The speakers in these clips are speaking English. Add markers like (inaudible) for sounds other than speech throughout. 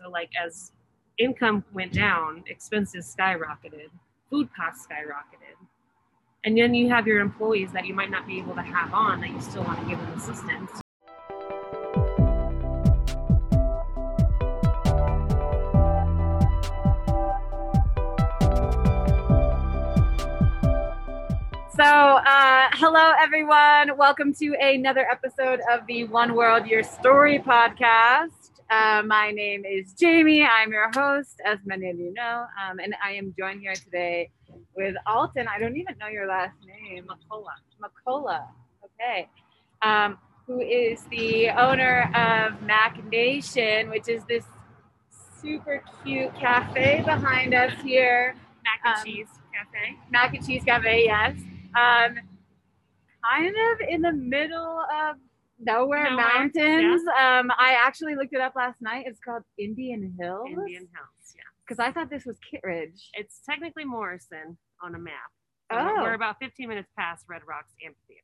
So like as income went down, expenses skyrocketed, food costs skyrocketed. And then you have your employees that you might not be able to have on that you still want to give them assistance. So, uh, hello everyone. Welcome to another episode of the One World Your Story podcast. Uh, my name is Jamie. I'm your host, as many of you know, um, and I am joined here today with Alton. I don't even know your last name. McCullough. McCullough. Okay. Um, who is the owner of Mac Nation, which is this super cute cafe behind us here. Mac and Um, cheese cafe. Mac and Cheese Cafe, yes. Um, kind of in the middle of nowhere, Nowhere, mountains. Um, I actually looked it up last night. It's called Indian Hills. Indian Hills, yeah. Because I thought this was Kittredge. It's technically Morrison on a map. So Oh. We're about 15 minutes past Red Rocks Amphitheater.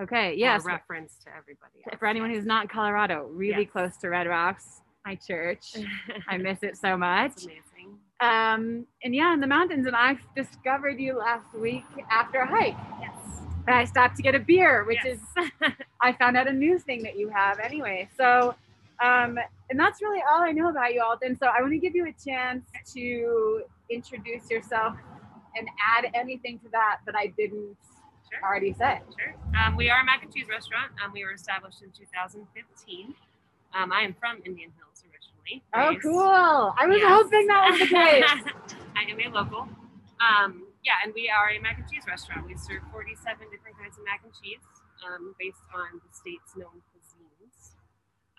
Okay, For yes. reference to everybody else. For anyone who's not in Colorado, really Yes. close to Red Rocks, my church. (laughs) I miss it so much. amazing. Um, and yeah, in the mountains. And I discovered you last week after a hike. Yes. I stopped to get a beer, which Yes. is (laughs) I found out a new thing that you have anyway. So, um, and that's really all I know about you, Alton. So I want to give you a chance to introduce yourself and add anything to that that I didn't sure. already say. Sure. Um, we are a mac and cheese restaurant. Um, we were established in 2015. Um, I am from Indian Hills originally. Oh, cool. I was Yes. hoping that was the (laughs) case. I am a local. Um, yeah, and we are a mac and cheese restaurant. We serve 47 different kinds of mac and cheese um, based on the state's known cuisines.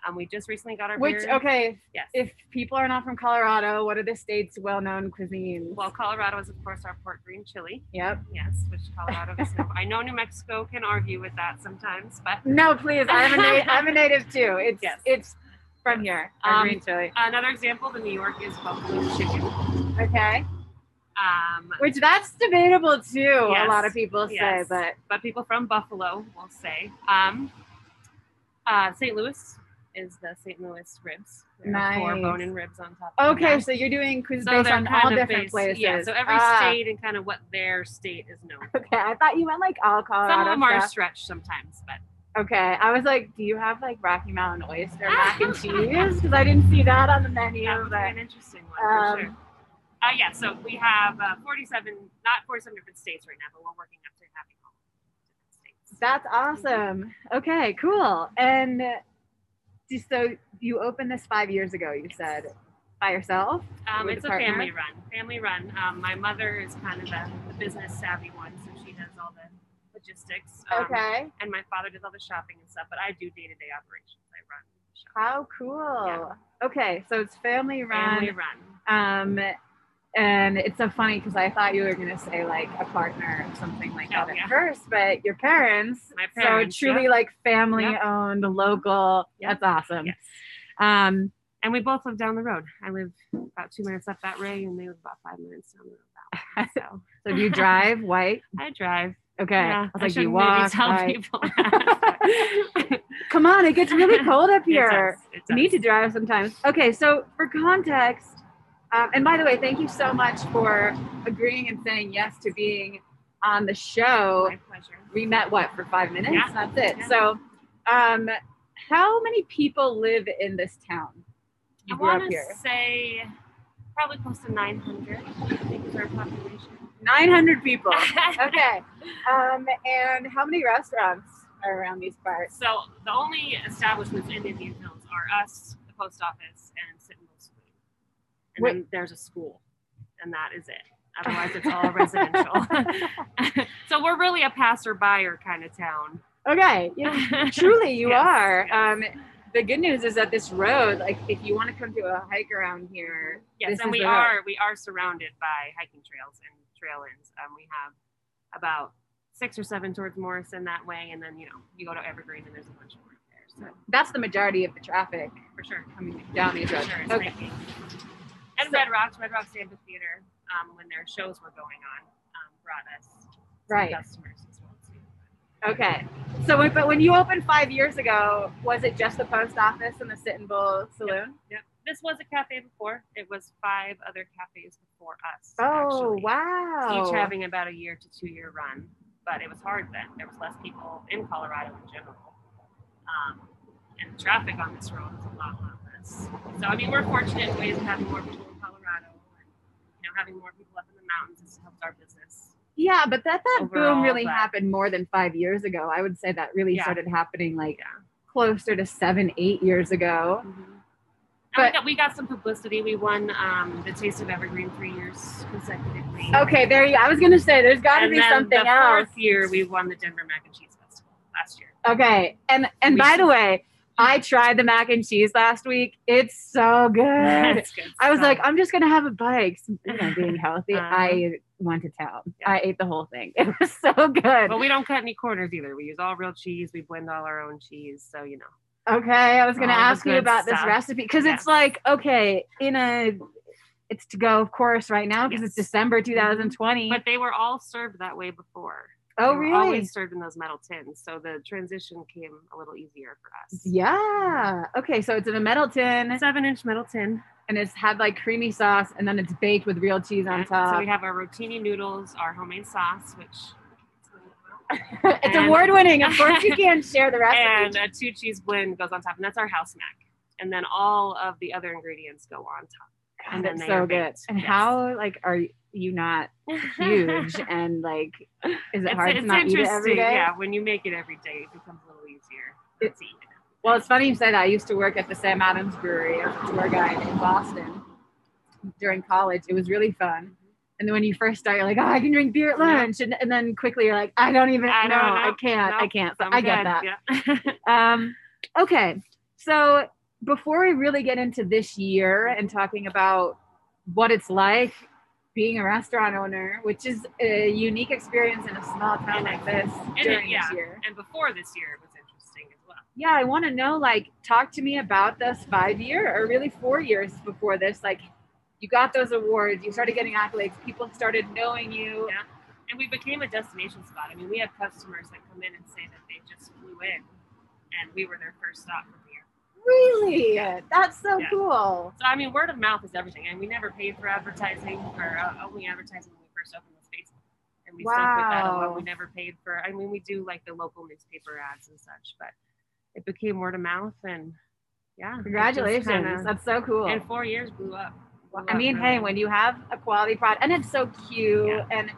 Um, we just recently got our Which, beer. okay, Yes. if people are not from Colorado, what are the state's well known cuisines? well, Colorado is, of course, our pork green chili. yep. Yes, which Colorado is. I know New Mexico can argue with that sometimes, but No, please. I'm a, na- (laughs) I'm a native too. It's, Yes. it's from here. Our Um, green chili. another example, the New York is buffalo chicken. Okay. Um, Which that's debatable too. A lot of people say, Yes. but but people from Buffalo will say. Um, uh, St. Louis is the St. Louis ribs. There are Four bone and ribs on top. of okay, so you're doing quiz So based on all different based- places. Yeah, so every Ah, state and kind of what their state is known. for. Okay, I thought you meant like all Colorado. Some of them are stretched sometimes, but Okay, I was like, do you have like Rocky Mountain oyster (laughs) mac and cheese? Because I didn't see that on the menu. that But an interesting one for um, sure. Uh, yeah, so we have uh, 47, not 47 different states right now, but we're working up to having all different states. that's awesome. Okay, cool. And just so you opened this five years ago, you said by yourself. Um, it's a partner? family run. Family run. Um, my mother is kind of the, the business savvy one, so she does all the logistics. Um, Okay. And my father does all the shopping and stuff, but I do day to day operations. I run. How cool. Okay, so it's family run. Family run. Um, and it's so funny because I thought you were gonna say like a partner or something like Oh, that yeah. at first, but your parents, My parents, so truly yeah. like family Yep. owned, local. Yep. That's awesome. Yes. Um, And we both live down the road. I live about two minutes up that way, and they live about five minutes down the road that way. (laughs) So so do you drive white? (laughs) I drive. Okay. Yeah, I was like, you walk? tell people that. (laughs) Come on, it gets really cold up It here. does, it You need to drive sometimes. Okay, so for context, um, and by the way, thank you so much for agreeing and saying yes to being on the show. My pleasure. we met what for five minutes Yeah. that's it Yeah. so um how many people live in this town I want to say probably close to 900. I think is our population. 900 people (laughs) okay um and how many restaurants are around these parts So the only establishments in Indian Hills are us, the post office, and Sit and Bull Saloon. And Wait. then there's a school, and that is it. Otherwise, it's all residential. (laughs) so we're really a passerby kind of town. okay yeah, (laughs) truly you Yes, are um the good news is that this road like if you want to come to a hike around here Yes, and we are we are surrounded by hiking trails and trail ins. Um, we have about six or seven towards Morrison that way, and then you know you go to Evergreen and there's a bunch more there. So that's the majority of the traffic for sure, coming down these roads sure, okay. And Red Rocks, Red Rocks Amphitheater, um, when their shows were going on, um, brought us Right. customers as well too. Okay. So, but when you opened five years ago, was it just the post office and the Sit and Bull Saloon? Yep. This was a cafe before. It was five other cafes before us. Oh actually. wow! Each having about a year to two year run, but it was hard then. There was less people in Colorado in general, um, and the traffic on this road was a lot, lot less. So I mean, we're fortunate in ways of having more people in Colorado, and you know, having more people up in the mountains has helped our business. yeah, but that that boom really but- happened more than five years ago. I would say that really Yeah. started happening like Yeah. closer to seven, eight years ago. And we But- got, we got some publicity. We won um, the Taste of Evergreen three years consecutively. Okay, there you. I was gonna say there's got to be something the else. fourth year, we won the Denver Mac and Cheese Festival last year. Okay, and and We by should- the way, I tried the mac and cheese last week. It's so good. That's good I was like, I'm just gonna have a bite. You know, being (laughs) healthy. Uh-huh. I went to town. Yeah. I ate the whole thing. (laughs) It was so good. But we don't cut any corners either. We use all real cheese. We blend all our own cheese. So, you know. Okay, I was gonna All ask you about this recipe because it's like okay, in a, it's to go of course right now because it's December 2020. But they were all served that way before. Oh were really? Always served in those metal tins. So the transition came a little easier for us. Yeah. Okay, so it's in a metal tin Seven inch metal tin. and it's had like creamy sauce and then it's baked with real cheese on top. So we have our rotini noodles, our homemade sauce, which (laughs) it's and- award winning. Of course, you (laughs) can't share the recipe. and a two cheese blend goes on top, and that's our house mac. And then all of the other ingredients go on top. And it's so good. baked. And Yes. how like are you not huge (laughs) and like is it it's, hard it's to not eat it every interesting. Yeah, when you make it every day, it becomes a little easier It's, eat. Well, it's funny you say that. I used to work at the Sam Adams Brewery as a tour guide in Boston during college. It was really fun. And then when you first start, you're like, oh, I can drink beer at lunch. And, and then quickly you're like, I don't even I know. don't I know. can't. I can't. So I get good. that. Yeah. (laughs) Um, okay. So before we really get into this year and talking about what it's like being a restaurant owner, which is a unique experience in a small town And like this it- during yeah. this year. and before this year, it was interesting as well. Yeah, I want to know, like, talk to me about this five year or really four years before this. Like, you got those awards, you started getting accolades, people started knowing you. Yeah. And we became a destination spot. I mean, we have customers that come in and say that they just flew in, and we were their first stop for. Really? That's so Yeah. cool. So I mean, word of mouth is everything, and we never paid for advertising or uh, only advertising when we first opened the space, and we stuck with that a Wow. lot. We never paid for. I mean, we do like the local newspaper ads and such, but it became word of mouth, and yeah, Congratulations. kinda- That's so cool. in four years blew up. Blew I up, mean, really. hey, when you have a quality product, and it's so cute. Yeah. And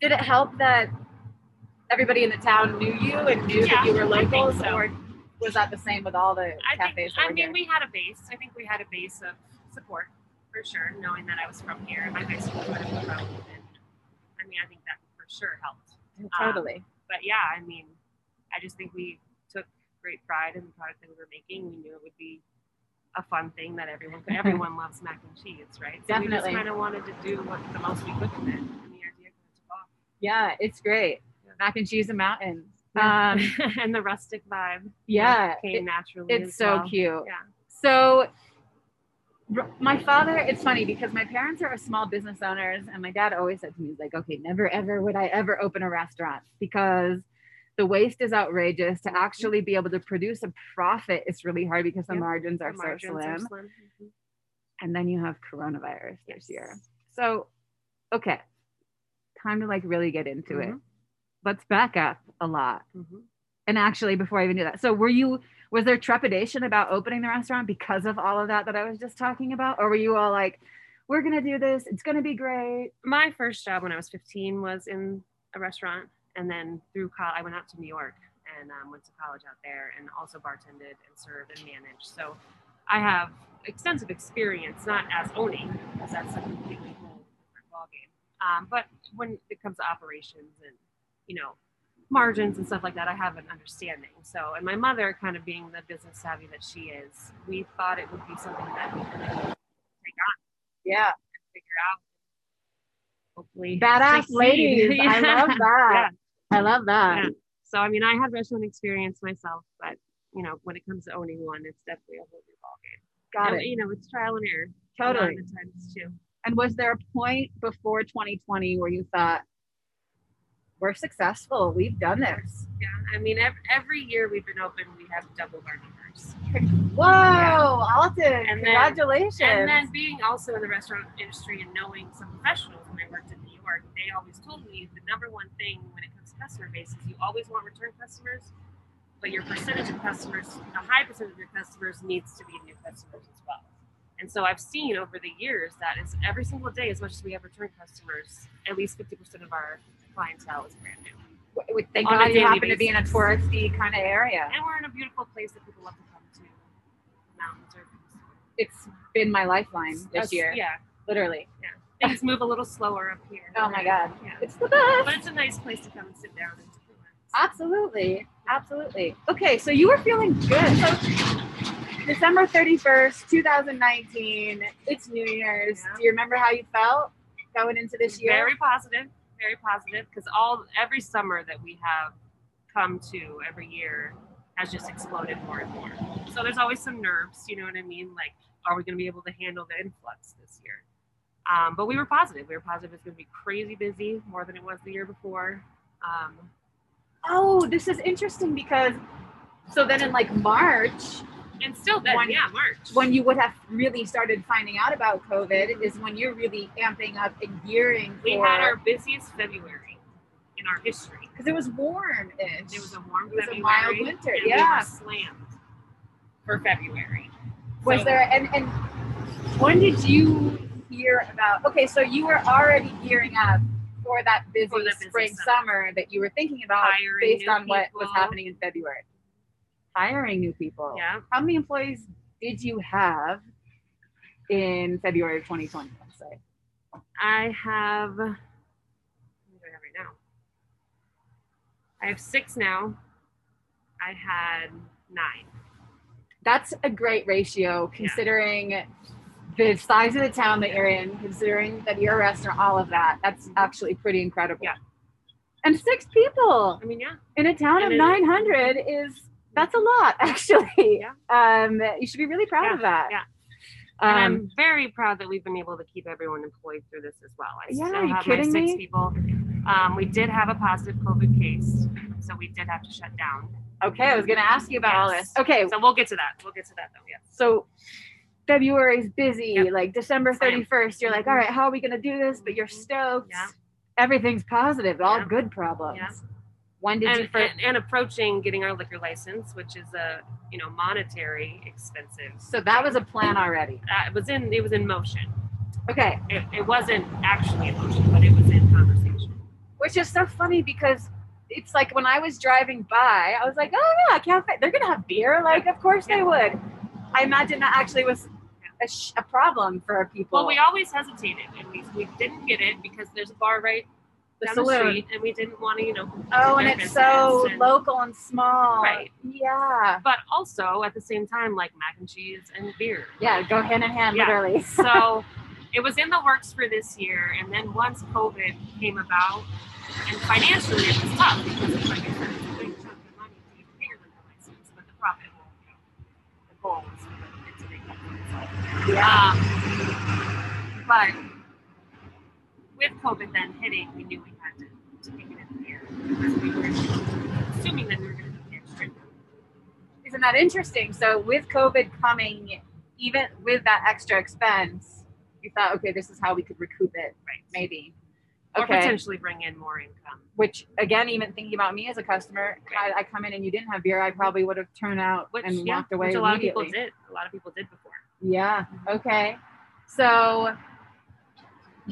did it help that everybody in the town knew you and knew Yeah, that you were locals, so. or was that the same with all the I cafes? think, I mean, here? we had a base. I think we had a base of support for sure, knowing that I was from here and my high school was from. And I mean, I think that for sure helped. Um, totally. But yeah, I mean, I just think we took great pride in the product that we were making. We knew it would be a fun thing that everyone could, (laughs) everyone loves mac and cheese, right? So we Definitely. just kind of wanted to do what the most we could with it, and the idea kind of took off. Yeah, it's great. Yeah. Mac and cheese and mountains. Um, (laughs) (laughs) and the rustic vibe yeah, came it- naturally. it's so well. cute. Yeah. So, my father, it's funny because my parents are small business owners, and my dad always said to me, like, okay, never ever would I ever open a restaurant because the waste is outrageous. To actually be able to produce a profit it's really hard because the Yep. margins are The so margins slim. are slim. Mhm. And then you have coronavirus this year. So, okay, time to like really get into it. Let's back up a lot. Mhm. And actually, before I even do that, so were you? Was there trepidation about opening the restaurant because of all of that that I was just talking about, or were you all like, "We're gonna do this. It's gonna be great." My first job when I was 15 was in a restaurant, and then through college, I went out to New York and um, went to college out there, and also bartended and served and managed. So I have extensive experience, not as owning, because that's a completely whole different ballgame. Um, but when it comes to operations and you know margins and stuff like that, I have an understanding. So, and my mother, kind of being the business savvy that she is, we thought it would be something that we could take on Yeah, and figure out. Hopefully, badass (laughs) ladies. I love that. I love that. Yeah. So I mean, I had restaurant experience myself, but you know, when it comes to owning one, it's definitely a whole new ballgame. Got And, it. You know, it's trial and error. a lot Totally. of the times too. And was there a point before 2020 where you thought, "We're successful. We've done this." Yeah, I mean, every, year we've been open, we have doubled our numbers. Whoa, Alton! And then- congratulations. And then being also in the restaurant industry and knowing some professionals when I worked in New York, they always told me the number one thing when it comes to customer base is you always want return customers, but your percentage of customers, a high percentage of your customers needs to be new customers as well. And so I've seen over the years that is every single day, as much as we have return customers, at least 50% of our clientele is brand new. Thank God you happen to be in a touristy kind of area. And we're in a beautiful place that people love to come to. Mountains are It's been my lifeline this That's- year, Yeah. literally. Yeah Things move a little slower up here. Oh my God, Yeah. it's the best. But it's a nice place to come and sit down and relax. Absolutely. Absolutely. Okay, so you were feeling good. So December 31st, 2019, it's New Year's. Yeah. Do you remember how you felt going into this year? Very positive, very positive, because all every summer that we have come to every year has just exploded more and more. So there's always some nerves, you know what I mean? Like, are we going to be able to handle the influx this year? Um, but we were positive. We were positive it's going to be crazy busy, more than it was the year before. Um, oh, this is interesting because so then in like March, and still then, When- yeah, March. when you would have really started finding out about COVID, is when you're really amping up and gearing we for had our busiest February in our history. because it was warm-ish. It was a warm It was a mild winter, yeah. We slammed for February. Was So- there and and when did you hear about? Okay, so you were already gearing up for that busy, For busy spring summer. summer. that you were thinking about Hiring based on what was happening in February. Hiring new people. Yeah. How many employees did you have in February of 2020? Let's say. I have. What do I have right now? I have six now. I had nine. That's a great ratio considering the size of the town that you're in, considering that you're a restaurant, all of that. That's mm-hmm. actually pretty incredible. Yeah. And six people I mean, yeah. in a town of And it- 900 is that's a lot (laughs) actually. Yeah. Um, you should be really proud Yeah, of that. yeah. Um, I'm very proud that we've been able to keep everyone employed through this as well. I Yeah, still are you have my six me? people. Um, we did have a positive COVID case, so we did have to shut down. okay, I was going to ask you about all this. Okay, So we'll get to that. We'll get to that though. Yeah. so February's busy. Yep. Like December 31st, you're like, Mhm. all right, how are we going to do this? But you're stoked. Yeah. Everything's positive. All Yeah. good problems. Yeah. When did you and, first? and, and approaching getting our liquor license, which is a you know monetary expensive. so that was a plan already. It was in it was in motion. Okay. It, it wasn't actually in motion, but it was in conversation. which is so funny because it's like when I was driving by, I was like, oh yeah, cafe. They're gonna have beer. Like, of course they would. I imagine that actually was a, sh- a problem for people. Well, we always hesitated, and we, we didn't get it because there's a bar right down the street, and we didn't want to you know. Oh, and it's so and- local and small. Right. Yeah. But also at the same time, like mac and cheese and beer. Yeah, go hand in hand, Yeah. literally. (laughs) so it was in the works for this year and then once covid came about and financially it was tough because it's like it's a big chunk of money to even pay your liquor license but the profit will you know, the goal is to make for itself um, but with covid then hitting we knew we had to, to take it in here because we were assuming that we were going to be extra Isn't that interesting? So with COVID coming, even with that extra expense, you thought, okay, this is how we could recoup it, right maybe. or potentially bring in more income Which again, even thinking about me as a customer, I, I come in and you didn't have beer, I probably would have turned out which and yeah, walked away which a lot of people did a lot of people did before Yeah. Okay. So,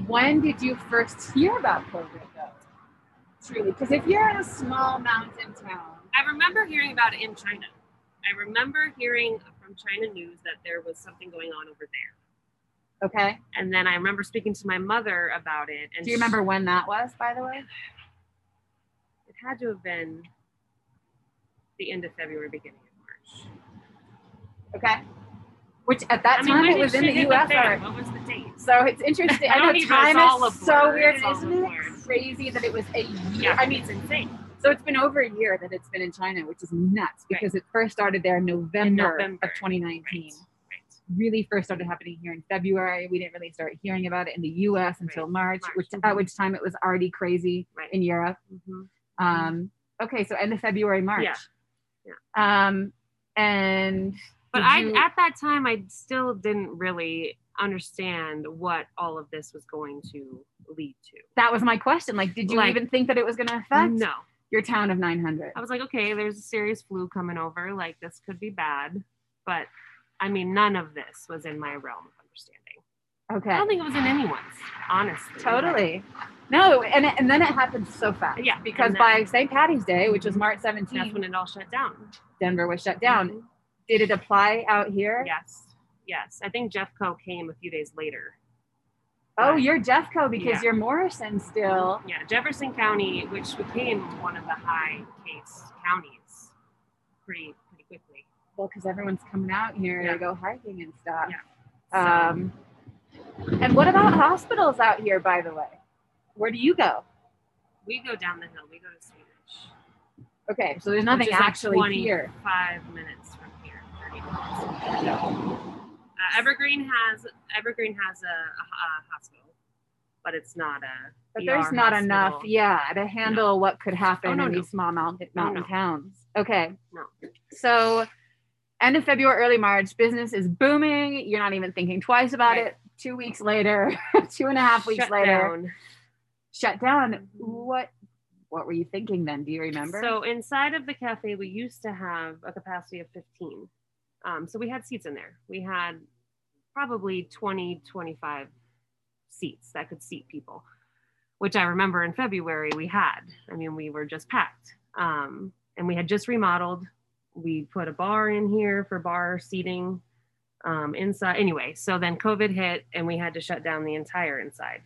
when did you first hear about COVID, though? Truly, because if you're in a small mountain town, I remember hearing about it in China. I remember hearing from China News that there was something going on over there. okay. And then I remember speaking to my mother about it. And Do you remember when that was, by the way? it had to have been the end of February, beginning of March. Okay. Which at that I mean, time it was in the U.S. What was the date? So it's interesting. (laughs) I I, know time is so weird, isn't it? Crazy that it was a year. Yeah, I mean, it's insane. so it's been over a year that it's been in China, which is nuts because it first started there in November, November. of 2019. Right. Right. Really first started happening here in February. We didn't really start hearing about it in the U.S. until March, March. which Mhm. at which time it was already crazy Right. in Europe. Mhm. Um, okay, so end of February, March. Yeah. Um, And But did I at that time I still didn't really understand what all of this was going to lead to. that was my question. Like, did you Like- even think that it was going to affect No. your town of 900? I was like, okay, there's a serious flu coming over. Like this could be bad. But I mean, none of this was in my realm of understanding. Okay. I don't think it was in anyone's, honestly. Totally. No, and, it- and then it happened so fast. Yeah, Because and by St. Patty's Day, which was March That's 17th, when it all shut down. Denver was shut down. Mhm. Did it apply out here? Yes. Yes. I think Jeffco came a few days later. Oh, But- you're Jeffco because Yeah. you're Morrison still. Yeah, Jefferson County, which became one of the high case counties pretty pretty quickly. Well, because everyone's coming out here Yeah. to go hiking and stuff. Yeah. So, Um, and what about hospitals out here, by the way? Where do you go? we go down the hill. We go to Swedish. Okay, so there's nothing is like actually here. Five minutes from here. 30 minutes. Uh, Evergreen has Evergreen has a, a, a hospital, but it's not a. But ER there's not enough, yeah, to handle what could happen Oh, no, in no. these small mountain, mountain no. towns. Okay. No. So, end of February, early March, business is booming. You're not even thinking twice about Right. it. Two weeks later, (laughs) two and a half weeks Shut later, down. shut down. Mhm. What What were you thinking then? Do you remember? So inside of the cafe, we used to have a capacity of 15. Um, so we had seats in there. We had probably 20, 25 seats that could seat people, which I remember in February we had. I mean, we were just packed. Um, and we had just remodeled. We put a bar in here for bar seating um, inside. Anyway, so then COVID hit and we had to shut down the entire inside,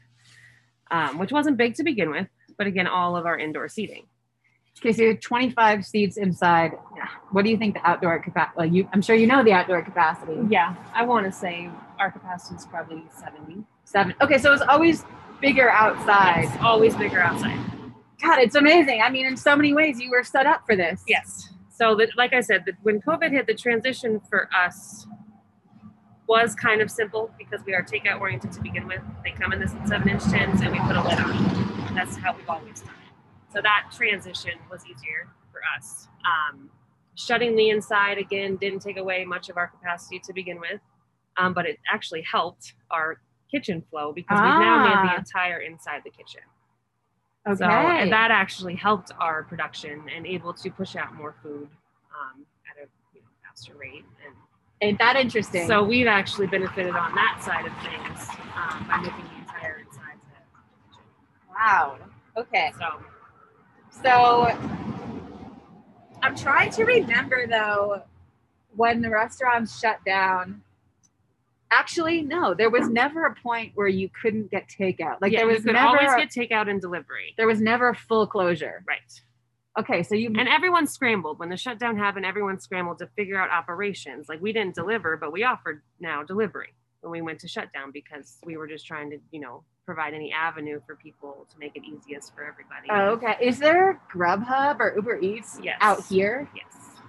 um, which wasn't big to begin with, but again, all of our indoor seating. Okay, so you have 25 seats inside. Yeah. What do you think the outdoor capacity? Well, you, I'm sure you know the outdoor capacity. Yeah, I want to say our capacity is probably 70. Seven. Okay, so it's always bigger outside. It's always bigger outside. God, it's amazing. I mean, in so many ways, you were set up for this. Yes. So, that, like I said, that when COVID hit, the transition for us was kind of simple because we are takeout oriented to begin with. They come in this seven inch tins and we put a lid on. That's how we've always done it. So that transition was easier for us. Um, shutting the inside again didn't take away much of our capacity to begin with, um, but it actually helped our kitchen flow because we've now made Ah. the entire inside the kitchen. Okay. So and that actually helped our production and able to push out more food um, at a you know, faster rate. And Ain't that interesting? so we've actually benefited on that side of things um, by making the entire inside the kitchen. wow. Okay. So So I'm trying to remember though when the restaurants shut down. Actually, no, there was never a point where you couldn't get takeout. Like yeah, there you was could never always get takeout and delivery. there was never full closure. Right. Okay, so you And everyone scrambled. When the shutdown happened, everyone scrambled to figure out operations. Like we didn't deliver, but we offered now delivery when we went to shutdown because we were just trying to, you know, provide any avenue for people to make it easiest for everybody. Oh, okay. Is there Grubhub or Uber Eats Yes. out here? Yes.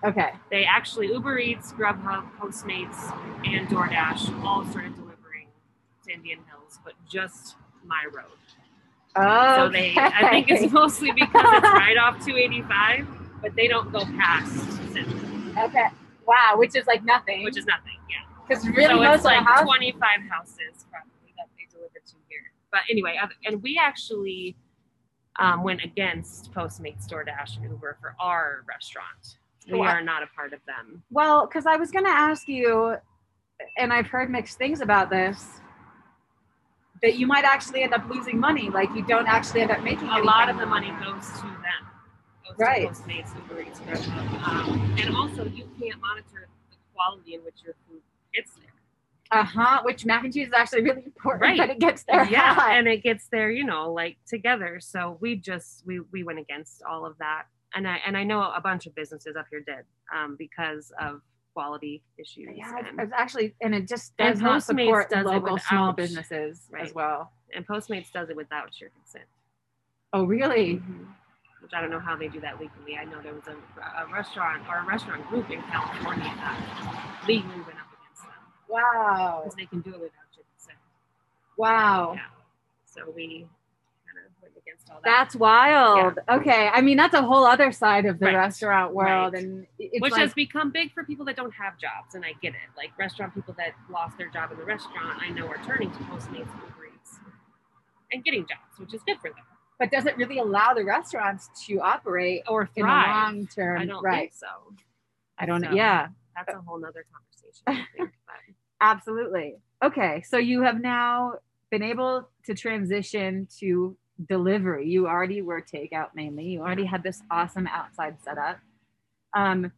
Okay. They actually Uber Eats, Grubhub, Postmates, and DoorDash all started delivering to Indian Hills, but just my road. Oh, So they, I think it's mostly because it's (laughs) right off 285, but they don't go past okay. Wow, which is like nothing. which is nothing. Yeah. because really so most it's of the like house 25 houses probably that they deliver to here. But anyway, and we actually um, went against Postmates, DoorDash, and Uber for our restaurant. We are not a part of them. Well, because I was going to ask you, and I've heard mixed things about this, that you might actually end up losing money. Like you don't actually end up making A lot of the money goes to them. Goes Right. To Postmates, Uber Eats. Um, and also, you can't monitor the quality in which your food gets there. Uh huh. Which mac and cheese is actually really important Right. that it gets there. yeah, hot. and it gets there, you know, like together. So we just we we went against all of that, and I and I know a bunch of businesses up here did um, because of quality issues. Yeah, it's, and, it's actually, and it just And does not Postmates support does local small without- businesses as well. and Postmates does it without your consent. Oh, really? Which I don't know how they do that legally. I know there was a, a restaurant or a restaurant group in California that legally went up Wow. because they can do it without your consent. Wow. Yeah. So we kind of went against all that. That's wild. Okay. I mean, that's a whole other side of the Right. restaurant world. Right. And it's which like, has become big for people that don't have jobs, and I get it. Like restaurant people that lost their job in the restaurant, I know are turning to Postmates and Uber Eats and getting jobs, which is good for them. but does it really allow the restaurants to operate Or in the long term? I don't right. think so. I don't know. So- Yeah, That's a whole nother conversation. I think. (laughs) Absolutely. Okay. So you have now been able to transition to delivery. You already were takeout mainly. You already had this awesome outside setup. Um,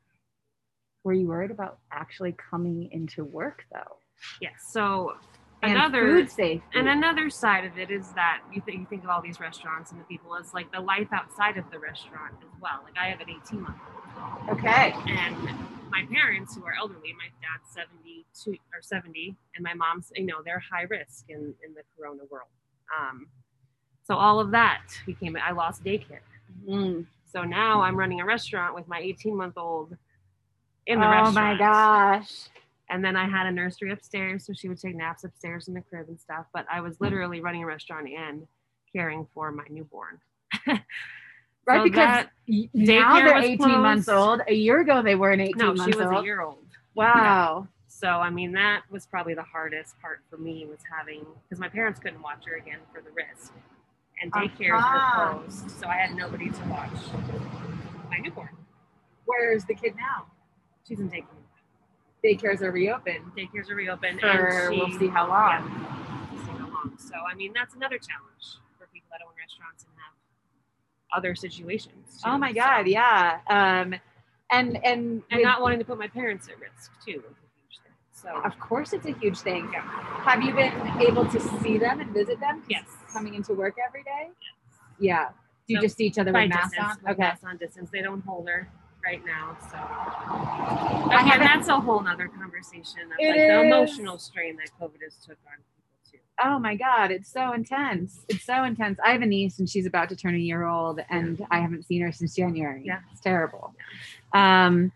were you worried about actually coming into work though? yes. So another food safety. and another side of it is that you think you think of all these restaurants and the people as like the life outside of the restaurant as well. Like I have an 18 month old. okay. and my parents who are elderly my dad's 72 or 70 and my mom's you know they're high risk in in the corona world um so all of that became i lost daycare Mm. so now i'm running a restaurant with my 18 month old in the oh restaurant Oh my gosh. And then i had a nursery upstairs so she would take naps upstairs in the crib and stuff but i was literally running a restaurant and caring for my newborn (laughs) Right, So because now they're was 18 months old. A year ago, they weren't 18 no months old. No, she was old. a year old Wow. So I mean that was probably the hardest part for me was having because my parents couldn't watch her again for the risk, and daycares Uh-huh. were closed, so I had nobody to watch my newborn. Where's the kid now? She's in daycare. Daycares are reopened Daycares are reopened, for and she, we'll see how long. Yeah, we'll see how long. So I mean that's another challenge for people that own restaurants and have other situations. Oh my God, So- yeah. Um, and and and not wanting to put my parents at risk too. was a huge thing. So of course, it's a huge thing. Yeah. Have you been able to see them and visit them? Yes. Coming into work every day. Yeah. Do you So, just see each other with masks on? Okay. masks on distance. They don't hold her right now, so I that's a whole nother conversation of like the emotional strain that COVID has took on people too. Oh my God, it's so intense. It's so intense. I have a niece and she's about to turn a year old and I haven't seen her since January. Yeah. It's terrible. Um,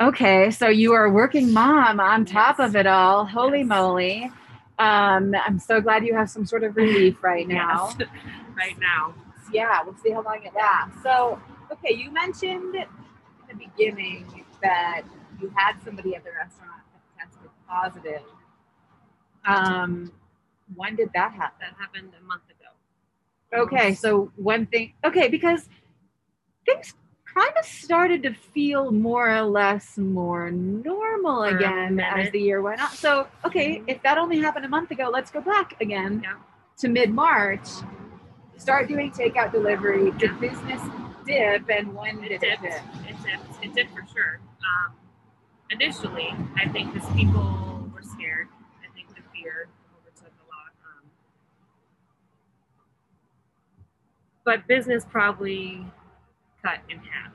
okay, so you are a working mom on top Yes. of it all. Holy Yes. moly. Um, I'm so glad you have some sort of relief right now. Yes. (laughs) right now. Yeah, we'll see how long it lasts. So, okay, you mentioned the beginning that you had somebody at the restaurant that tested positive. Um, when did that happen? That happened a month ago. Okay, so one thing, okay, because things kind of started to feel more or less more normal For again as the year went on. So, okay, Mhm. if that only happened a month ago, let's go back again Yeah. to mid March. Start doing takeout delivery. Did business dip, and when did It it dip? It dipped. It did for sure. Um, initially, I think because people were scared. I think the fear overtook a lot. Um, but business probably cut in half.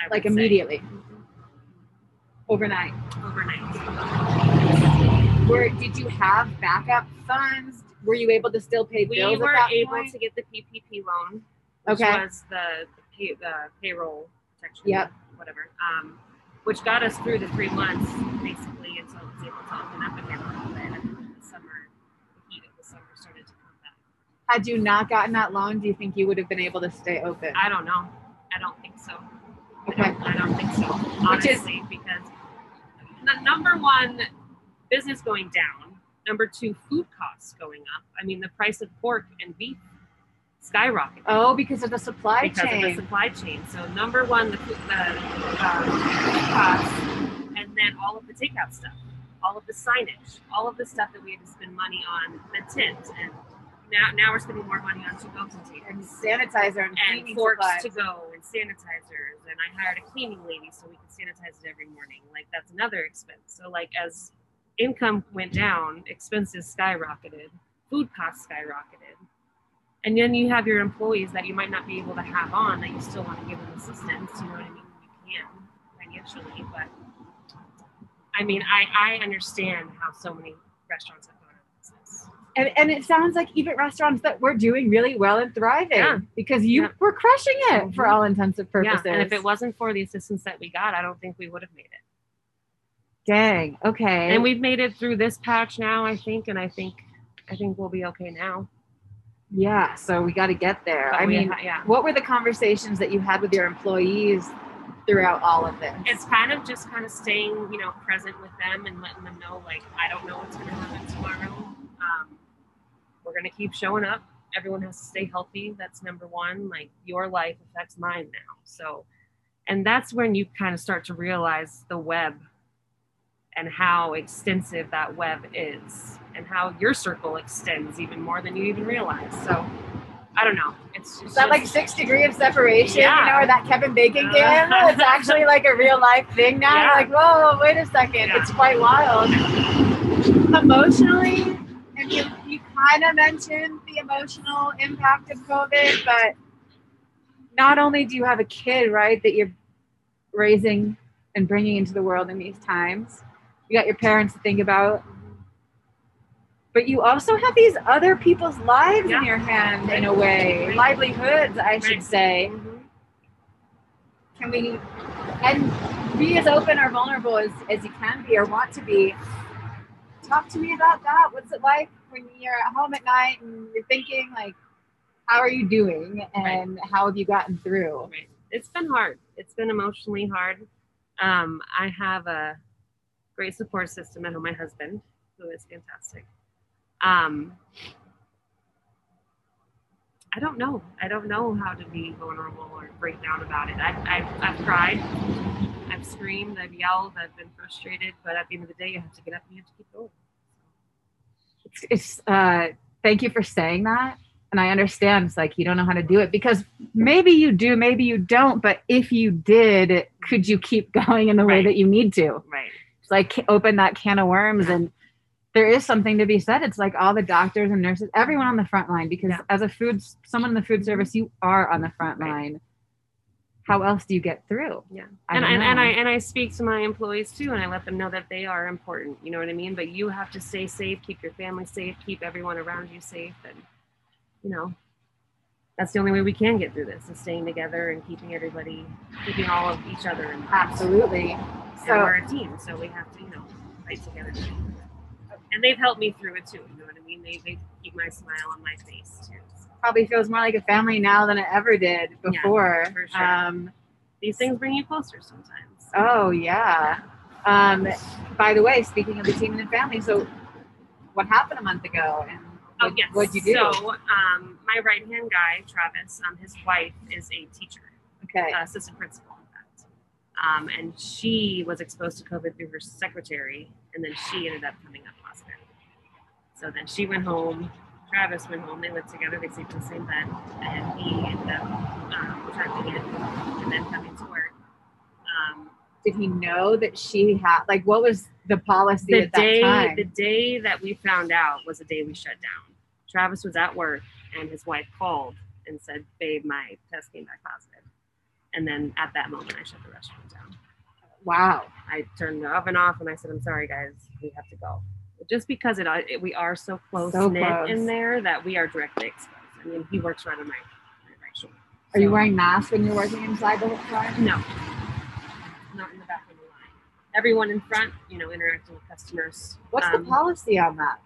I Like say. immediately, overnight. overnight. Where did you have backup funds? Were you able to still pay bills? We were able point? to get the PPP loan, which Okay. was the the, pay, the payroll protection, Yep. whatever, um, which got us through the three months basically until it was able to open up again a little bit. And then the summer, the heat of the summer started to come back. Had you not gotten that loan, do you think you would have been able to stay open? I don't know. I don't think so. I Okay. don't, (laughs) I don't think so, Which is- honestly, because the number one, business going down. Number two, food costs going up. I mean, the price of pork and beef skyrocketed. Oh, because of the supply because chain. Because of the supply chain. So number one, the, food- the uh, costs, and then all of the takeout stuff, all of the signage, all of the stuff that we had to spend money on, the tint, and now now we're spending more money on to-go containers and sanitizer and, and cleaning forks supplies. to go and sanitizers. And I hired a cleaning lady so we could sanitize it every morning. Like that's another expense. So like as income went down, expenses skyrocketed, food costs skyrocketed. And then you have your employees that you might not be able to have on that you still want to give them assistance, you know what I mean? You can financially, but I mean I, I understand how so many restaurants have gone out of business. and, and it sounds like even restaurants that were doing really well and thriving Yeah. because you Yeah. were crushing it for Mhm. all intensive purposes. Yeah, and if it wasn't for the assistance that we got, I don't think we would have made it. Dang. Okay. and we've made it through this patch now i think and i think i think we'll be okay now Yeah, so we got to get there. But I mean, ha- yeah. what were the conversations that you had with your employees throughout all of this? it's kind of just kind of staying, you know, present with them and letting them know, like, I don't know what's going to happen tomorrow. Um, we're going to keep showing up. Everyone has to stay healthy. That's number one. Like, your life affects mine now. So, and that's when you kind of start to realize the web and how extensive that web is and how your circle extends even more than you even realize. So, I don't know. It's that like six degree of separation, Yeah. you know, or that Kevin Bacon game? Uh. it's actually like a real life thing now. Yeah. Like, whoa, wait a second, Yeah. it's quite wild. Emotionally, and you, you kind of mentioned the emotional impact of COVID, but not only do you have a kid, right, that you're raising and bringing into the world in these times, you got your parents to think about. But you also have these other people's lives Yeah. in your hand in a way, livelihoods, I should Right. say. Can we and be as open or vulnerable as, as you can be or want to be? Talk to me about that. What's it like when you're at home at night and you're thinking like, how are you doing and how have you gotten through? Right. It's been hard. It's been emotionally hard. Um, I have a great support system at home. My husband, who is fantastic. Um, I don't know. I don't know how to be vulnerable or break down about it. I've, I've, I've cried. I've screamed. I've yelled. I've been frustrated. But at the end of the day, you have to get up and you have to keep going. It's, it's uh, thank you for saying that. And I understand it's like you don't know how to do it because maybe you do, maybe you don't. But if you did, could you keep (laughs) going in the way that you need to? Right. Like open that can of worms and there is something to be said. It's like all the doctors and nurses, everyone on the front line, because Yeah. as a food, someone in the food service, you are on the front Right. line. How else do you get through? Yeah. And and, and. I and I speak to my employees too, and I let them know that they are important. You know what I mean? But you have to stay safe, keep your family safe, keep everyone around you safe, and you know that's the only way we can get through this is staying together and keeping everybody, keeping all of each other in. Absolutely. And So we're a team, so we have to you know fight together. And they've helped me through it too. You know what I mean? They they keep my smile on my face too. So probably feels more like a family now than it ever did before. Yeah, for sure. Um, these things bring you closer sometimes. oh yeah. Um, by the way, speaking of the team and the family, so what happened a month ago? And Oh yes. what'd you do? So um, my right hand guy, Travis, um, his wife is a teacher, okay. uh, assistant principal, in fact, um, and she was exposed to COVID through her secretary, and then she ended up coming up positive. So then she went home. Travis went home. They lived together. They slept in the same bed, and he ended up um, contracting it and then coming to work. Um, Did he know that she had like what was the policy the at that day time? the day that we found out was the day we shut down. Travis was at work and his wife called and said, "Babe, my test came back positive." And then at that moment, I shut the restaurant down. wow. I turned the oven off and I said, "I'm sorry, guys, we have to go." Just because it, it we are so close So knit close. in there that we are directly exposed. I mean, he works right on my, my right shoulder. Are you wearing masks when you're working inside the whole time? No, not in the back of the line. Everyone in front, you know, interacting with customers. What's Um, the policy on that?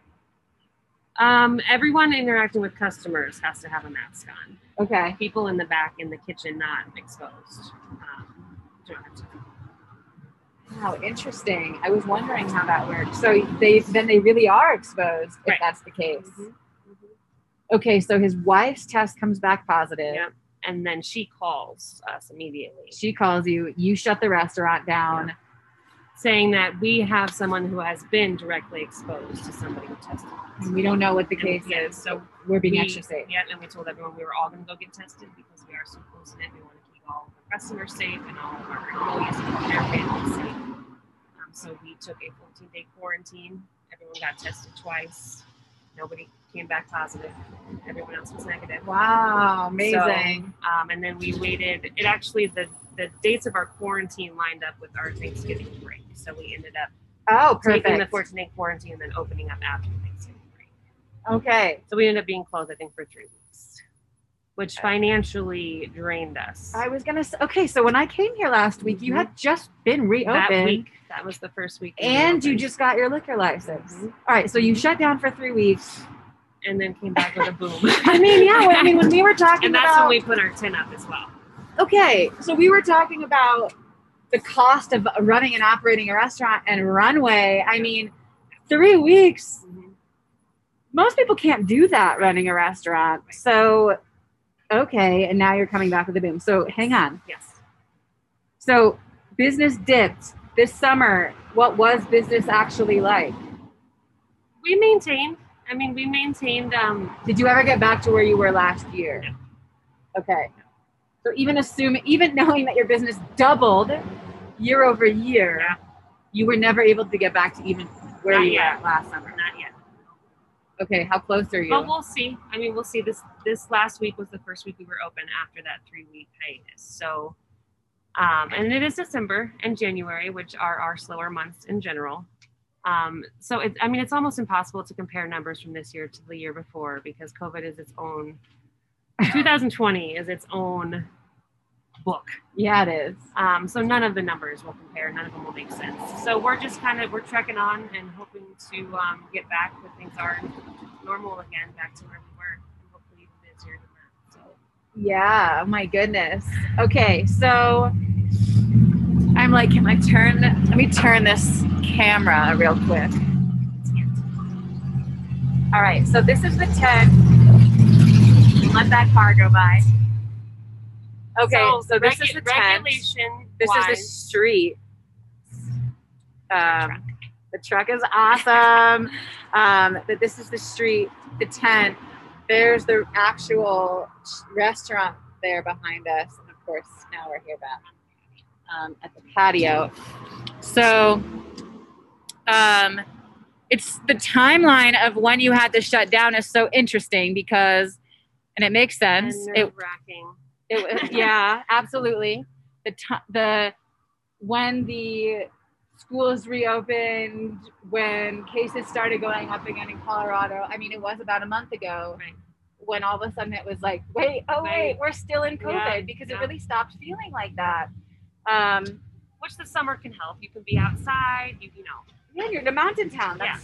Um, everyone interacting with customers has to have a mask on. Okay. People in the back in the kitchen not exposed. Um, don't have to. Wow, interesting. I was wondering how that works. So they then they really are exposed if Right. that's the case. Mhm. Okay, so his wife's test comes back positive. Yeah. And then she calls us immediately, She calls you. You shut the restaurant down. Saying that we have someone who has been directly exposed to somebody who tested. And we don't know what the And- case yeah, is, so so we're being we- extra safe. Yeah, and we told everyone we were all going to go get tested because we are so close knit. We want to keep all of our customers safe and all of our employees and their families safe. Um, so we took a 14 day quarantine. Everyone got tested twice. Nobody came back positive. Everyone else was negative. Wow, amazing. Um, and then we waited. It actually the the dates of our quarantine lined up with our Thanksgiving break. So we ended up oh, perfect. taking the 14 day quarantine and then opening up after Thanksgiving break. okay. So we ended up being closed, I think, for three weeks, which financially drained us. I was gonna say okay, so when I came here last week, you had just been reopened. that week, that was the first week. we and you reopened. just got your liquor license. Mhm. All right, so you shut down for three weeks. and then came back with a boom. (laughs) I mean, yeah. When, I mean, when we were (laughs) talking and that's about when we put our tent up as well. Okay, so we were talking about the cost of running and operating a restaurant and runway. I mean, three weeks. Most people can't do that running a restaurant. So, okay, and now you're coming back with a boom. So, hang on. Yes. So, business dipped this summer. What was business actually like? We maintained. I mean, we maintained. Um, Did you ever get back to where you were last year? No. Okay. So even assuming, even (laughs) knowing that your business doubled year over year, Yeah. you were never able to get back to even where Not you yet. were last summer. not yet. Okay, how close are you? Well, we'll see. I mean, we'll see. This this last week was the first week we were open after that three week hiatus. So, um, and it is December and January, which are our slower months in general. Um, so it, I mean, it's almost impossible to compare numbers from this year to the year before because COVID is its own. 2020 is its own book. yeah, it is. Um, so none of the numbers will compare. None of them will make sense. So we're just kind of we're trekking on and hoping to um, get back when things are normal again, back to where we were, and hopefully even busier than that. So Yeah, oh my goodness. Okay, so I'm like, can I turn? Let me turn this camera real quick. All right, so this is the tent. Let that car go by. Okay, so, this is the tent. Regulation This is the street. Um, the truck is awesome. (laughs) um, but this is the street, the tent. There's the actual restaurant there behind us, and of course now we're here back um, at the patio. So, um, it's the timeline of when you had to shut down is so interesting because, and it makes sense. It, nerve-wracking. it (laughs) yeah, absolutely. The ti the when the schools reopened, when cases started going up again in Colorado. I mean, it was about a month ago Right. when all of a sudden it was like, wait, oh wait, Wait. we're still in COVID Yeah, because yeah. it really stopped feeling like that. Um, Which the summer can help. You can be outside. You you know. yeah, you're in a mountain town. Yeah.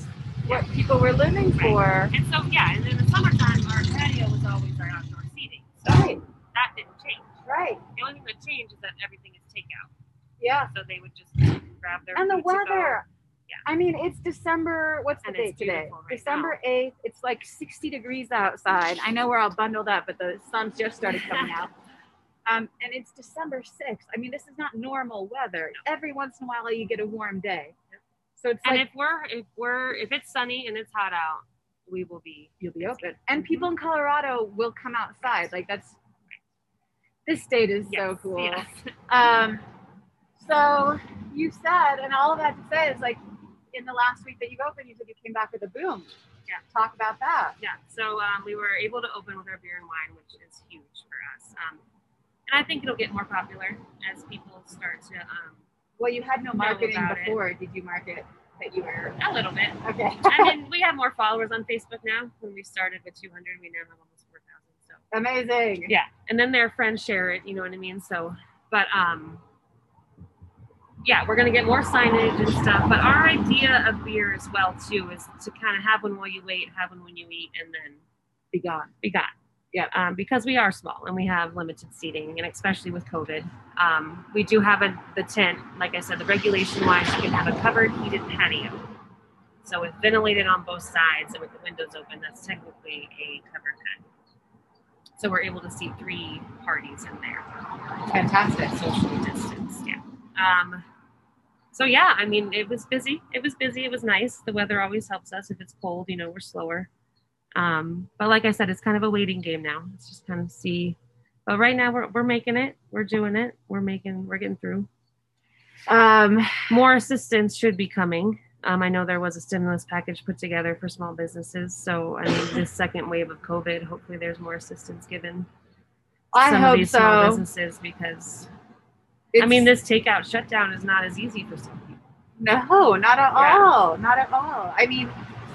What people were living Right. for. And so yeah, and in the summertime, our patio was always our outdoor seating. So Right, that didn't change. right. The only thing that changed is that everything is takeout. Yeah. So they would just grab their and the food to go. weather. Yeah. I mean, it's December. What's the And date today? right December eighth. It's like sixty degrees outside. I know we're all bundled up, but the sun's just started coming (laughs) out. Um, and it's December sixth. I mean, this is not normal weather. Every once in a while, you get a warm day. So it's And like if we're if we're if it's sunny and it's hot out, we will be you'll be open, and people in Colorado will come outside. Like that's this state is so cool. yes. (laughs) Um, so you said, and all of that to say is like, in the last week that you've opened, you said you came back with a boom. Yeah. Talk about that. Yeah. So um, we were able to open with our beer and wine, which is huge for us. Um, and I think it'll get more popular as people start to um, Well, you had no marketing about it. before. Did you market that you were a little bit. okay? I mean, we have more followers on Facebook now. When we started with 200, we now have almost 4,000. So Amazing. yeah, and then their friends share it. You know what I mean? So, but um, yeah, we're gonna get more signage and stuff. But our idea of beer as well too is to kind of have one while you wait, have one when you eat, and then Be gone. be gone. Yeah. Um, because we are small and we have limited seating, and especially with COVID, um, we do have a the tent. Like I said, the regulation wise, you can have a covered heated patio. So with ventilated on both sides and with the windows open, that's technically a covered tent. So we're able to see three parties in there, Fantastic. socially distanced. Yeah. Um, so yeah, I mean, it was busy. It was busy. It was nice. The weather always helps us. If it's cold, you know, we're slower. Um, but like I said, it's kind of a waiting game now. It's just kind of see. But right now, we're we're making it. We're doing it. We're making. We're getting through. Um, More assistance should be coming. Um, I know there was a stimulus package put together for small businesses. So I mean, this second wave of COVID, hopefully, there's more assistance given. to I some hope of these small so. businesses because I mean, this takeout shutdown is not as easy for some people. No, not at Yeah. all. Not at all. I mean,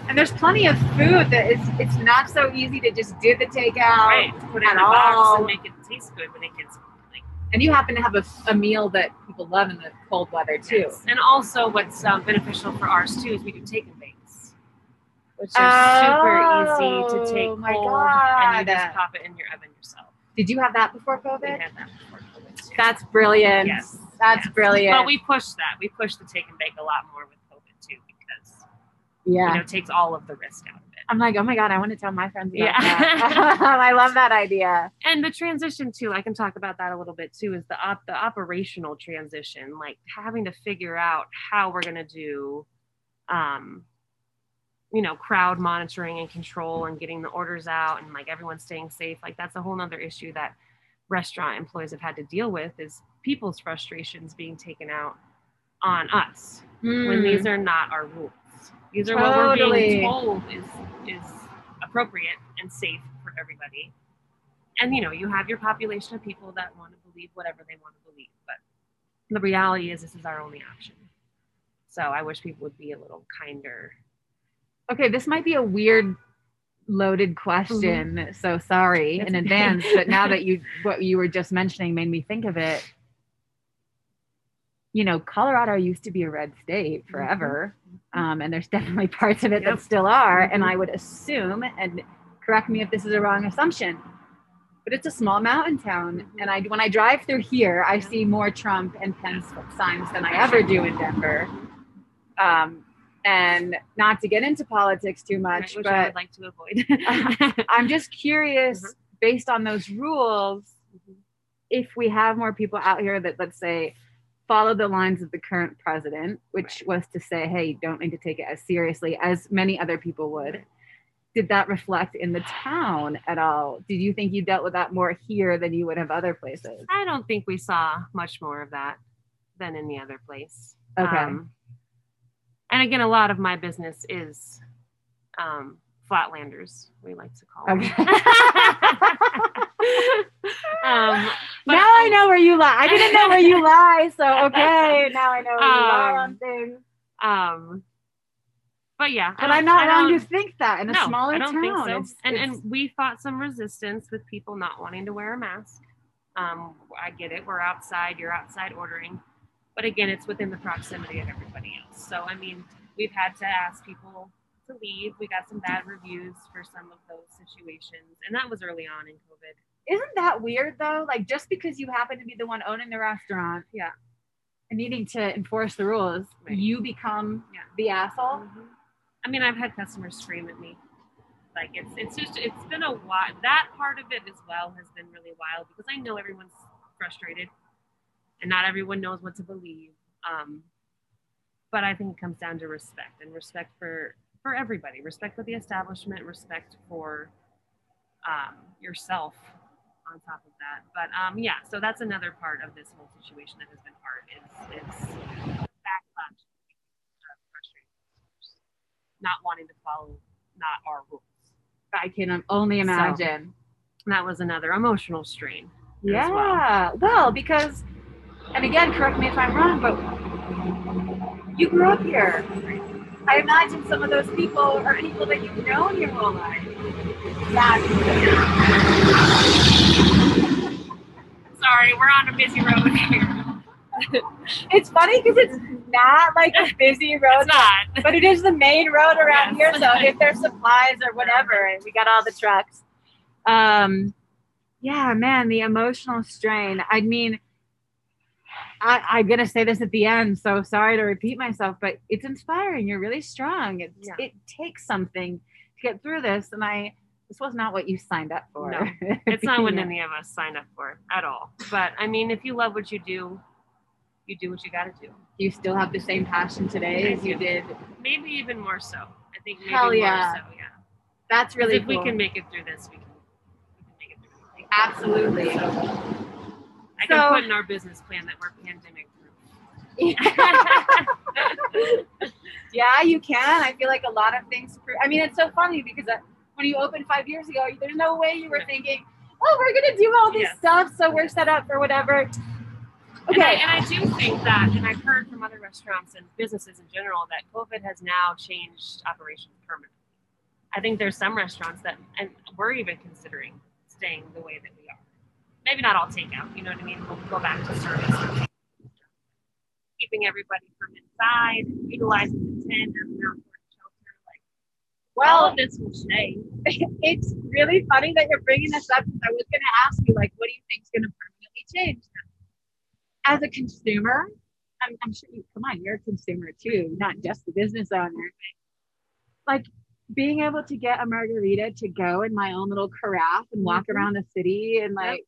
and there's plenty of food that it's it's not so easy to just do the takeout. right? Put it in a box and make it taste good when it gets like And you happen to have a, a meal that people love in the cold weather too. And also, what's um, beneficial for ours too is we do take and bakes. which are super easy Oh, to take my cold and you just pop it in your oven yourself. Did you have that before COVID? We had that before COVID too. That's brilliant. Yes. That's yes. brilliant. But we pushed that. We pushed the take and bake a lot more with COVID too yeah. you know it takes all of the risk out of it. I'm like, oh my god, I want to tell my friends about Yeah. that. (laughs) I love that idea. and the transition too i can talk about that a little bit too is the op- the operational transition like having to figure out how we're going to do um you know crowd monitoring and control and getting the orders out and like everyone staying safe like that's a whole nother issue that restaurant employees have had to deal with is people's frustrations being taken out on us when these are not our rules these are what we're. Being told is is appropriate and safe for everybody and you know you have your population of people that want to believe whatever they want to believe but the reality is this is our only option so i wish people would be a little kinder okay, this might be a weird loaded question. Mm-hmm. So sorry It's in advance, but now that (laughs) you what you were just mentioning made me think of it. You know, Colorado used to be a red state forever. Um, and there's definitely parts of it Yep. that still are. And Mhm. I would assume, and correct me if this is a wrong assumption, but it's a small mountain town. And I, when I drive through here, I see more Trump and Pence signs than I ever do in Denver. Um, and not to get into politics too much, which I would like to avoid (laughs) I'm just curious, Mhm. based on those rules, if we have more people out here that, let's say, follow the lines of the current president, which was to say, hey, don't need to take it as seriously as many other people would. Did that reflect in the town at all? Did you think you dealt with that more here than you would have other places? i don't think we saw much more of that than in the other place Okay. Um, and again, a lot of my business is um, flatlanders, we like to call them. Okay. (laughs) um, now I know where you lie. I didn't know where you (laughs) lie, so okay. Now I know where you lie Um, on things. Um, but yeah, but I'm not wrong to think that in a no, smaller I don't town. think so. It's- and it's- and we fought some resistance with people not wanting to wear a mask. Um, I get it. We're outside. You're outside ordering, but again, it's within the proximity of everybody else. So I mean, we've had to ask people to leave. We got some bad reviews for some of those situations, and that was early on in COVID. Isn't that weird though? Like just because you happen to be the one owning the restaurant, Yeah. and needing to enforce the rules, Right. you become Yeah. the asshole. Mhm. I mean, I've had customers scream at me. Like it's it's just it's been a while. That part of it as well has been really wild because I know everyone's frustrated, and not everyone knows what to believe. Um, but I think it comes down to respect and respect for for everybody, respect for the establishment, respect for um, yourself. On top of that, but um, yeah, so that's another part of this whole situation that has been hard is is backlash of frustrated customers not wanting to follow not our rules. I can only So, imagine. That was another emotional strain. as yeah. well. Well. because, and again, correct me if I'm wrong, but you grew up here. I imagine some of those people are people that you've known your whole life. Sorry, we're on a busy road here. (laughs) It's funny because it's not like a busy road, It's not. but it is the main road around Yes. here. So if there's supplies or whatever, and we got all the trucks. Um, yeah, man, the emotional strain. I mean, I, I'm gonna say this at the end, so sorry to repeat myself, but it's inspiring. You're really strong. It Yeah. it takes something to get through this, and I. This was not what you signed up for. No, (laughs) It's not what Yeah. any of us signed up for at all. But I mean, if you love what you do, you do what you got to do. Do you still have the same passion today I as you did? Maybe even more so. I think maybe Hell more yeah. so. Yeah. That's really if cool. we can make it through this, we can. We can make it through. Absolutely. I So- can put in our business plan that we're pandemic proof. (laughs) yeah, you can. I feel like a lot of things. Pro- I mean, it's so funny because uh, when you opened five years ago, there's no way you were Yeah. thinking, "Oh, we're gonna do all this Yeah. stuff, so we're set up for whatever." And I, Okay. and I do think that, and I've heard from other restaurants and businesses in general that COVID has now changed operations permanently. I think there's some restaurants that, and we're even considering staying the way that we are. Maybe not all takeout, you know what I mean? We'll go back to service. Keeping everybody from inside, utilizing the tent or outdoor shelter. Like, Well, of this will stay. (laughs) it's really funny that you're bringing this up because I was going to ask you, like, what do you think is going to permanently change? As a consumer, I'm, I'm sure you, come on, you're a consumer too, not just the business owner. Like, being able to get a margarita to go in my own little carafe and walk Mhm. around the city and like,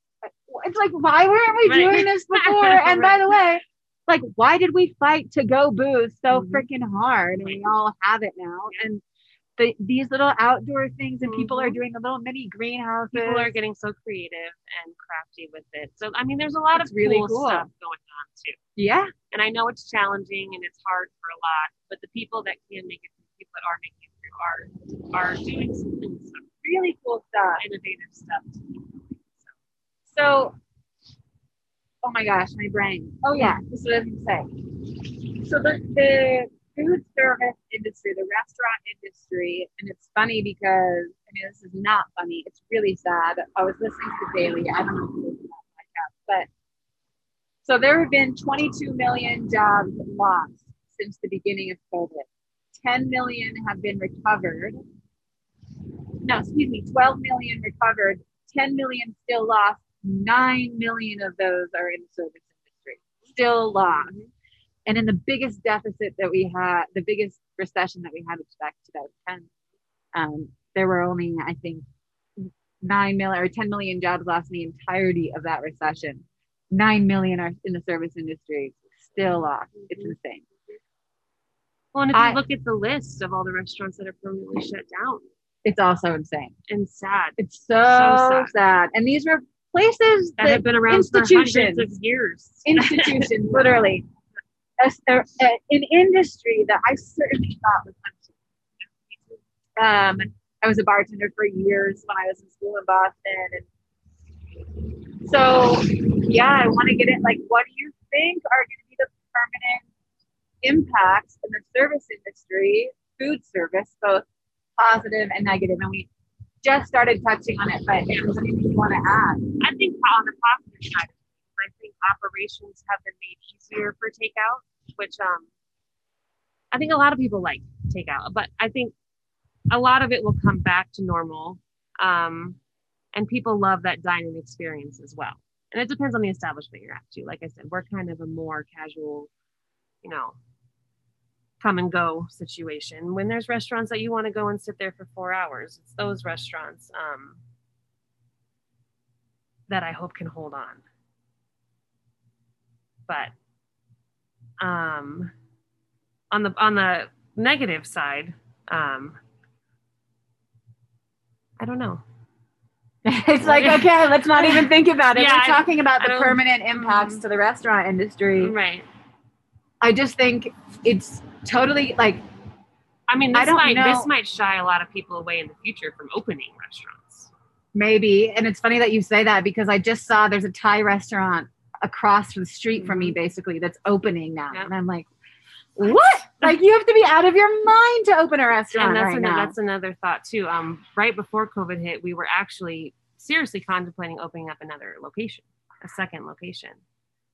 it's like, why weren't we Right. doing this (laughs) before? And by the way, like, why did we fight to go booze so Mhm. freaking hard? And we all have it now. And the, these little outdoor things, and people are Mhm. doing the little mini greenhouses. People are getting so creative and crafty with it. So I mean, there's a lot It's of really cool, cool. stuff going on too. yeah, And I know it's challenging and it's hard for a lot, but the people that can make it, through, people that are making it through, are are doing some, some really cool stuff. innovative stuff. To keep going. So, So, oh my gosh, my brain. Oh yeah, this is what I was gonna say. So the the food service industry, the restaurant industry, and it's funny because I mean this is not funny. It's really sad. I was listening to Daily. I don't know if you that podcast, but so there have been 22 million jobs lost since the beginning of COVID. 10 million have been recovered. No, excuse me, 12 million recovered 10 million still lost. 9 million of those are in the service industry, still lost. And in the biggest deficit that we had, the biggest recession that we had, which back in 2010, um, there were only, I think, 9 million or 10 million jobs lost in the entirety of that recession. 9 million are in the service industry, still lost. It's insane. well, and if I- you look at the list of all the restaurants that are permanently shut down, It's also insane. and sad It's so, sad. sad. And these were places that that have been around for hundreds institutions. of years. (laughs) institutions, literally. Uh, an industry that I certainly thought was. Um, I was a bartender for years when I was in school in Boston, and so yeah, I want to get it. Like, what do you think are going to be the permanent impacts in the service industry, food service, both positive and negative? And we just started touching on it, but there's anything you want to add, I think on the positive side I think operations have been made easier for takeout, which um, I think a lot of people like takeout, but I think a lot of it will come back to normal. Um, and people love that dining experience as well. And it depends on the establishment you're at too. Like I said, we're kind of a more casual, you know, come and go situation. When there's restaurants that you want to go and sit there for four hours, it's those restaurants. Um, that I hope can hold on. But um, on the on the negative side, um, I don't know. (laughs) it's like okay let's not even think about it (laughs) Yeah, we're talking about the permanent impacts Mhm. to the restaurant industry Right. I just think it's totally like I mean, I this don't might know. this might shy a lot of people away in the future from opening restaurants. maybe and it's funny that you say that because i just saw there's a thai restaurant across the street from me basically that's opening now Yeah. and i'm like what like you have to be out of your mind to open a restaurant and that's right an- now that's another thought too. Um, right before COVID hit, we were actually seriously contemplating opening up another location, a second location.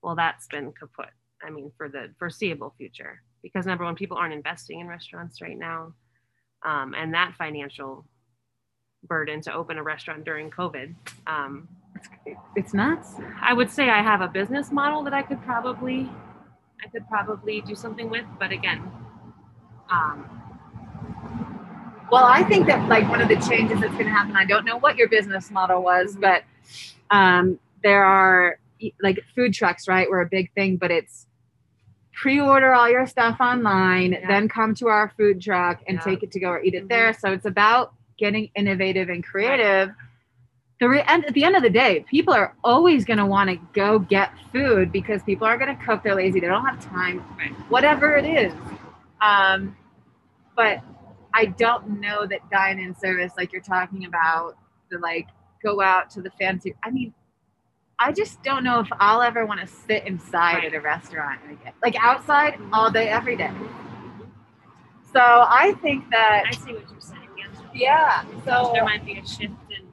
Well, that's been kaput. I mean, for the foreseeable future, because number one, people aren't investing in restaurants right now, um, and that financial burden to open a restaurant during COVID. Um, it's nuts I would say I have a business model that I could probably, I could probably do something with, but again, um, Well, I think that like one of the changes that's going to happen. I don't know what your business model was, but um, there are like food trucks, right? Were a big thing, but it's pre-order all your stuff online, Yeah. then come to our food truck and Yeah. take it to go or eat it Mhm. there. So it's about getting innovative and creative. The re- and at the end of the day, people are always going to want to go get food because people are going to cook. They're lazy. They don't have time. Right. Whatever it is. Um, but I don't know that dine-in service, like you're talking about, the like go out to the fancy. I mean, I just don't know if I'll ever want to sit inside Right. at a restaurant again, like outside all day, every day. So I think that I see what you're saying. Yes. yeah. So there might be a shift in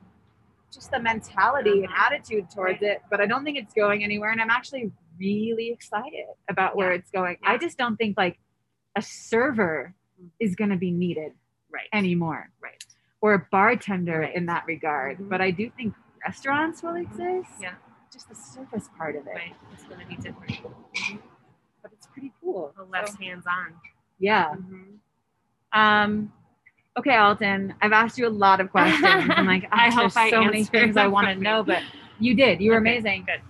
just the mentality and Uh-huh. attitude towards it, but I don't think it's going anywhere. And I'm actually really excited about where Yeah. it's going. Yeah. I just don't think like a server is going to be needed Right. anymore, right. or a bartender Right. in that regard. Mhm. But I do think restaurants will exist. Yeah. Just the surface part of it. Right. It's going to be different. But it's pretty cool. The less So, hands on. yeah. Mhm. Um, okay, Alton, I've asked you a lot of (laughs) questions. I'm like, I I hope I so many things I want to know, but you did. You were Okay, amazing. Good.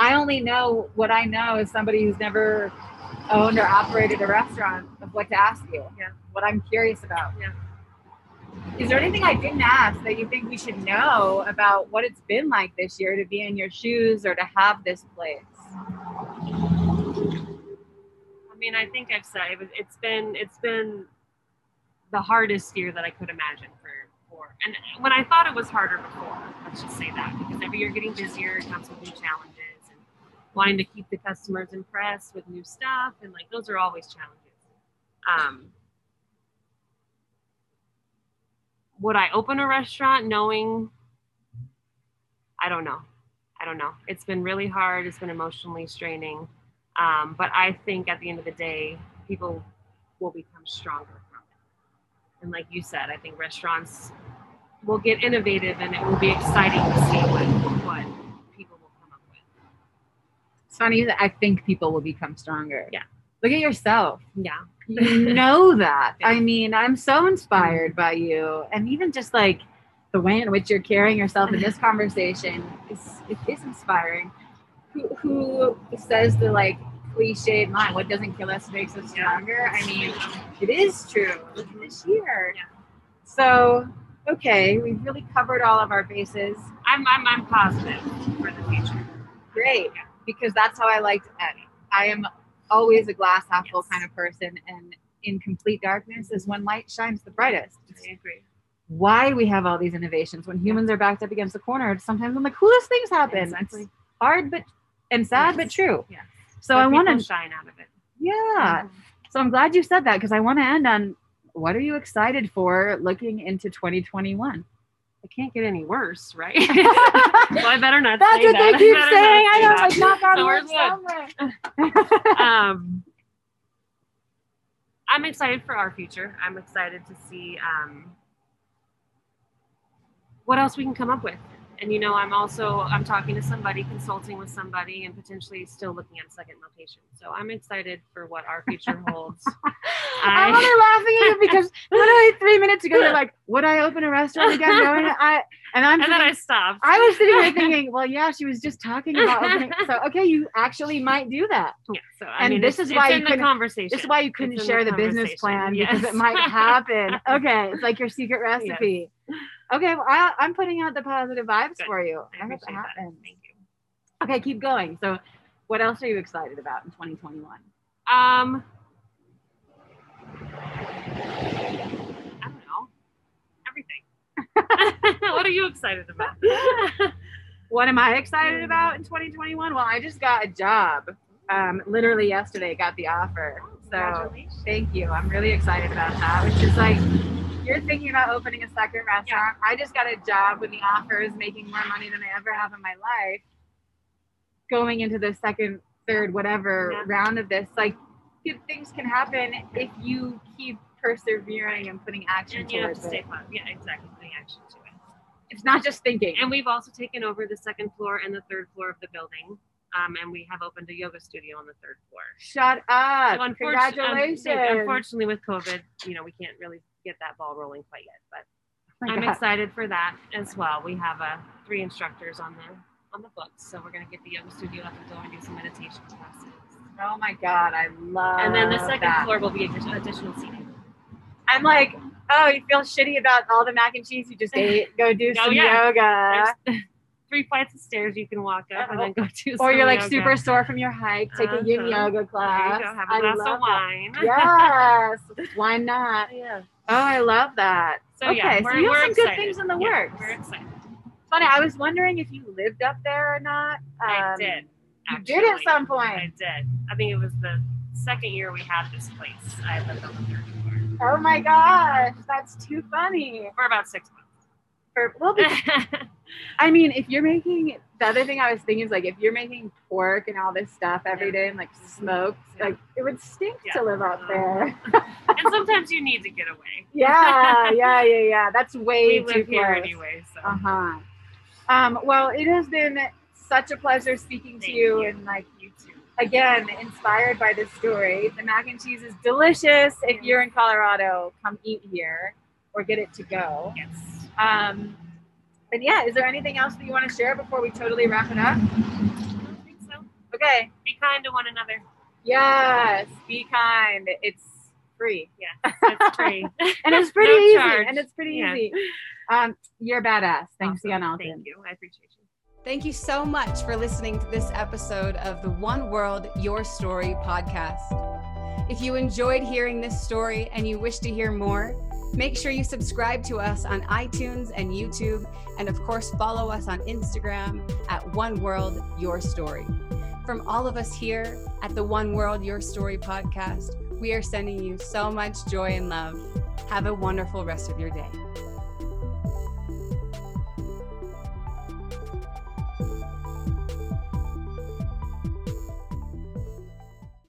I only know what I know as somebody who's never owned or operated a restaurant of what to ask you. Yeah. What I'm curious about. Yeah. Is there anything I didn't ask that you think we should know about what it's been like this year to be in your shoes or to have this place? I mean, I think I've said it it's been it's been the hardest year that I could imagine for for. And when I thought it was harder before, let's just say that because every year getting busier comes with new challenges and wanting to keep the customers impressed with new stuff and like those are always challenges. Um, would I open a restaurant knowing? I don't know. I don't know. It's been really hard. It's been emotionally straining. Um, but I think at the end of the day, people will become stronger from it. And like you said, I think restaurants will get innovative and it will be exciting to see what, what people will come up with. It's funny that I think people will become stronger. Yeah. Look at yourself. Yeah. You know that. (laughs) Yeah. I mean, I'm so inspired by you. And even just like the way in which you're carrying yourself in this conversation is it is inspiring. Who, who says the like cliched line, what doesn't kill us makes us stronger? I mean, it is true. Look at this year. Yeah. So, okay, we've really covered all of our bases. I'm, I'm, I'm positive for the future. Great, because that's how I like to end. I am always a glass half full Yes. kind of person, and in complete darkness is when light shines the brightest. I agree. Why we have all these innovations when humans are backed up against the corner. Sometimes when the coolest things happen. Exactly. It's hard, but and sad, but true. Yeah. So But I want to, shine out of it. yeah. Mm-hmm. So I'm glad you said that because I want to end on what are you excited for looking into 2021? It can't get any worse, right? (laughs) (laughs) well, I better not That's what that. they keep not saying. I know, like knock on So wood somewhere. (laughs) um, I'm excited for our future. I'm excited to see um, what else we can come up with. And you know, I'm also I'm talking to somebody, consulting with somebody, and potentially still looking at a second location. So I'm excited for what our future holds. (laughs) I'm only laughing at you because (laughs) literally three minutes ago you're like, "Would I open a restaurant again?" Going, I and I'm (laughs) and then I stopped. I was sitting there thinking, "Well, yeah, she was just talking about opening." So okay, you actually might do that. yeah. So I and mean, this is why you couldn't- conversation. This is why you couldn't share the, the business plan because it might happen. Okay, it's like your secret recipe. Okay, well, I, I'm putting out the positive vibes Good. for you. I I, hope it appreciate that. Thank you. Okay, keep going. So, what else are you excited about in 2021? Um, I don't know. Everything. (laughs) what are you excited about? (laughs) What am I excited about in 2021? Well, I just got a job. Um, literally yesterday, got the offer. So thank you. I'm really excited about that. Which is like, you're thinking about opening a second restaurant. I just got a job with the offer offers, making more money than I ever have in my life. Going into the second, third, whatever Yeah. round of this, like good things can happen if you keep persevering and putting action And you have to stay it. fun. Yeah, exactly. Putting action to it. It's not just thinking. And we've also taken over the second floor and the third floor of the building. Um, and we have opened a yoga studio on the third floor. Shut up! So unfortunately, um, Congratulations! unfortunately, with COVID, you know, we can't really get that ball rolling quite yet. But Oh I'm God. excited for that as well. We have uh, three instructors on the on the books, so we're gonna get the yoga studio up and going, and do some meditation classes. Oh my god, I love. and then the second that. floor will be additional seating. I'm like, oh, you feel shitty about all the mac and cheese you just (laughs) ate? Go do Oh, some yeah. yoga. Three flights of stairs you can walk up and then go to. Or you're like yoga. super sore from your hike. Take a yin Uh-huh. yoga There you class. go. Have I a glass of wine. that. (laughs) Yes. Why not? yeah. Oh, I love that. So okay, yeah, so you have some good things in the Yeah, works. We're excited. Funny, I was wondering if you lived up there or not. I Um, did. You did at actually. some I did. I think it was the second year we had this place. I lived on the third floor Oh my gosh, that's too funny. for about six months. For well, (laughs) I mean, if you're making the other thing I was thinking is like if you're making pork and all this stuff every day and like smoked, Yeah. like it would stink Yeah. to live out there. and sometimes you need to get away. (laughs) yeah, yeah, yeah, yeah. That's way we too live here anyway, so Uh huh. Um, well, it has been such a pleasure speaking to you, you. and like you too. again, inspired by this story. The mac and cheese is delicious. If you're in Colorado, come eat here or get it to go. Yes. Um, and yeah, is there anything else that you want to share before we totally wrap it up? I don't think so. Okay. Be kind to one another. Yes. Be kind. It's free. Yeah, it's free. (laughs) And it's pretty No easy. charge. And it's pretty Yeah. easy. Um, you're badass. Thanks Awesome. again, Alton. Thank you. I appreciate you. Thank you so much for listening to this episode of the One World Your Story podcast. If you enjoyed hearing this story and you wish to hear more, make sure you subscribe to us on iTunes and YouTube, and of course, follow us on Instagram at One World Your Story. From all of us here at the One World Your Story podcast, we are sending you so much joy and love. Have a wonderful rest of your day.